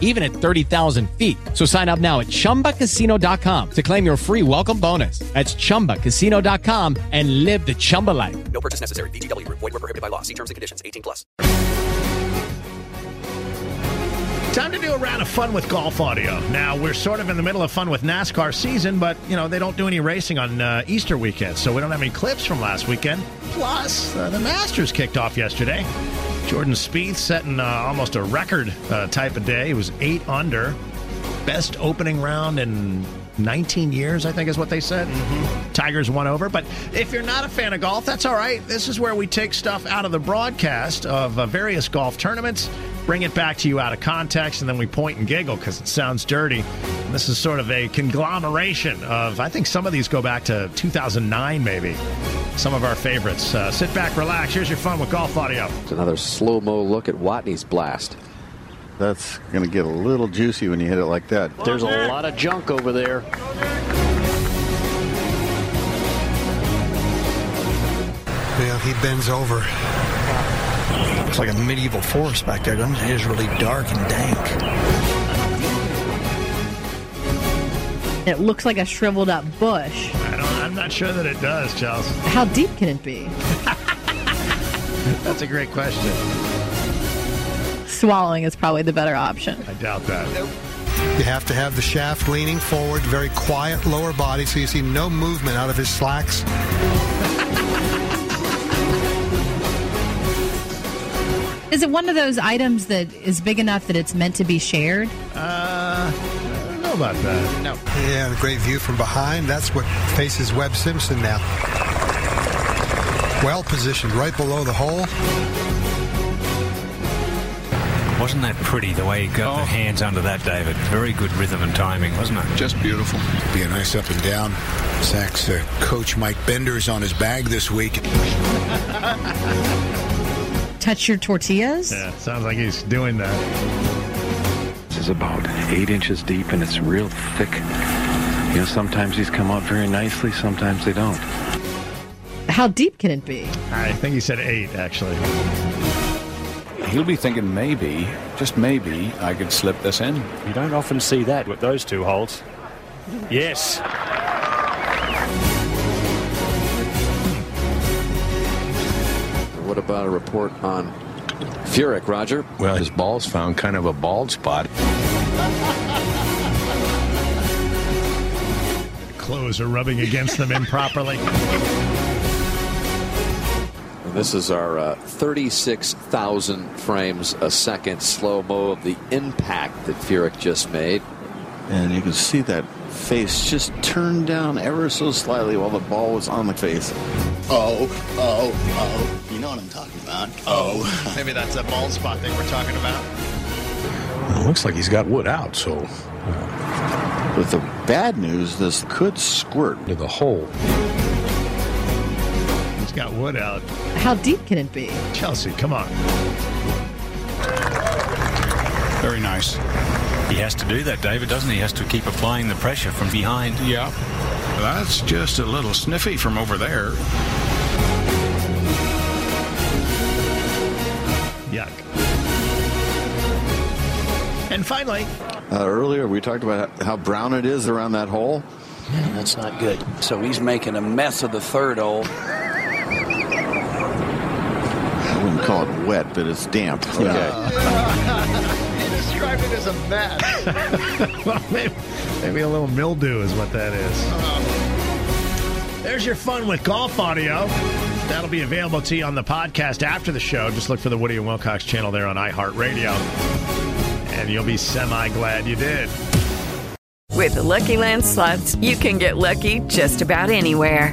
even at 30,000 feet. So sign up now at chumbacasino.com to claim your free welcome bonus. That's chumbacasino.com and live the Chumba life. No purchase necessary. VGW Group. Void were prohibited by law. See terms and conditions. 18 plus. Time to do a round of fun with golf audio. Now, we're sort of in the middle of fun with NASCAR season, but, you know, they don't do any racing on uh, Easter weekend, so we don't have any clips from last weekend. Plus, uh, the Masters kicked off yesterday. Jordan Spieth setting uh, almost a record uh, type of day. He was eight under. Best opening round in 19 years, I think is what they said. Tigers one over. But if you're not a fan of golf, that's all right. This is where we take stuff out of the broadcast of uh, various golf tournaments, bring it back to you out of context, and then we point and giggle because it sounds dirty. And this is sort of a conglomeration of, I think some of these go back to 2009, maybe. Some of our favorites. Uh, sit back, relax. Here's your fun with golf audio. It's another slow mo look at Watney's blast. That's going to get a little juicy when you hit it like that. There's a lot of junk over there. Yeah, he bends over. Looks like a medieval forest back there, doesn't it? It is really dark and dank. It looks like a shriveled up bush. I don't, I'm not sure that it does, Charles. How deep can it be? That's a great question. Swallowing is probably the better option. I doubt that. You have to have the shaft leaning forward, very quiet lower body, so you see no movement out of his slacks. Is it one of those items that is big enough that it's meant to be shared? Uh, I don't know about that. No. Yeah, a great view from behind. That's what faces Webb Simpson now. Well positioned, right below the hole. Wasn't that pretty the way he got the hands under that, David? Very good rhythm and timing, wasn't it? Just beautiful. Be a nice up and down. Zach's uh, coach Mike Bender's on his bag this week. Touch your tortillas? Yeah, sounds like he's doing that. This is about eight inches deep and it's real thick. You know, sometimes these come out very nicely, sometimes they don't. How deep can it be? I think he said eight, actually. He'll be thinking maybe, just maybe, I could slip this in. You don't often see that with those two holes. Yes. What about a report on Furyk, Roger? Well, his ball's found kind of a bald spot. Clothes are rubbing against them improperly. This is our uh, 36,000 frames a second slow mo of the impact that Furyk just made. And you can see that face just turned down ever so slightly while the ball was on the face. Oh, oh, oh. You know what I'm talking about. Oh. Maybe that's a bald spot thing we're talking about. It looks like he's got wood out, so With the bad news, this could squirt. to the hole. He's wood out. How deep can it be? Chelsea, come on. Very nice. He has to do that, David, doesn't he? He has to keep applying the pressure from behind. Yeah. That's just a little sniffy from over there. Yuck. And finally, Uh, earlier, we talked about how brown it is around that hole. Yeah, That's not good. So he's making a mess of the third hole. I wouldn't call it wet, but it's damp. Okay. you described it as a mess. well, maybe, maybe a little mildew is what that is. Uh-huh. There's your fun with golf audio. That'll be available to you on the podcast after the show. Just look for the Woody and Wilcox channel there on iHeartRadio. And you'll be semi glad you did. With the Lucky Land slots, you can get lucky just about anywhere.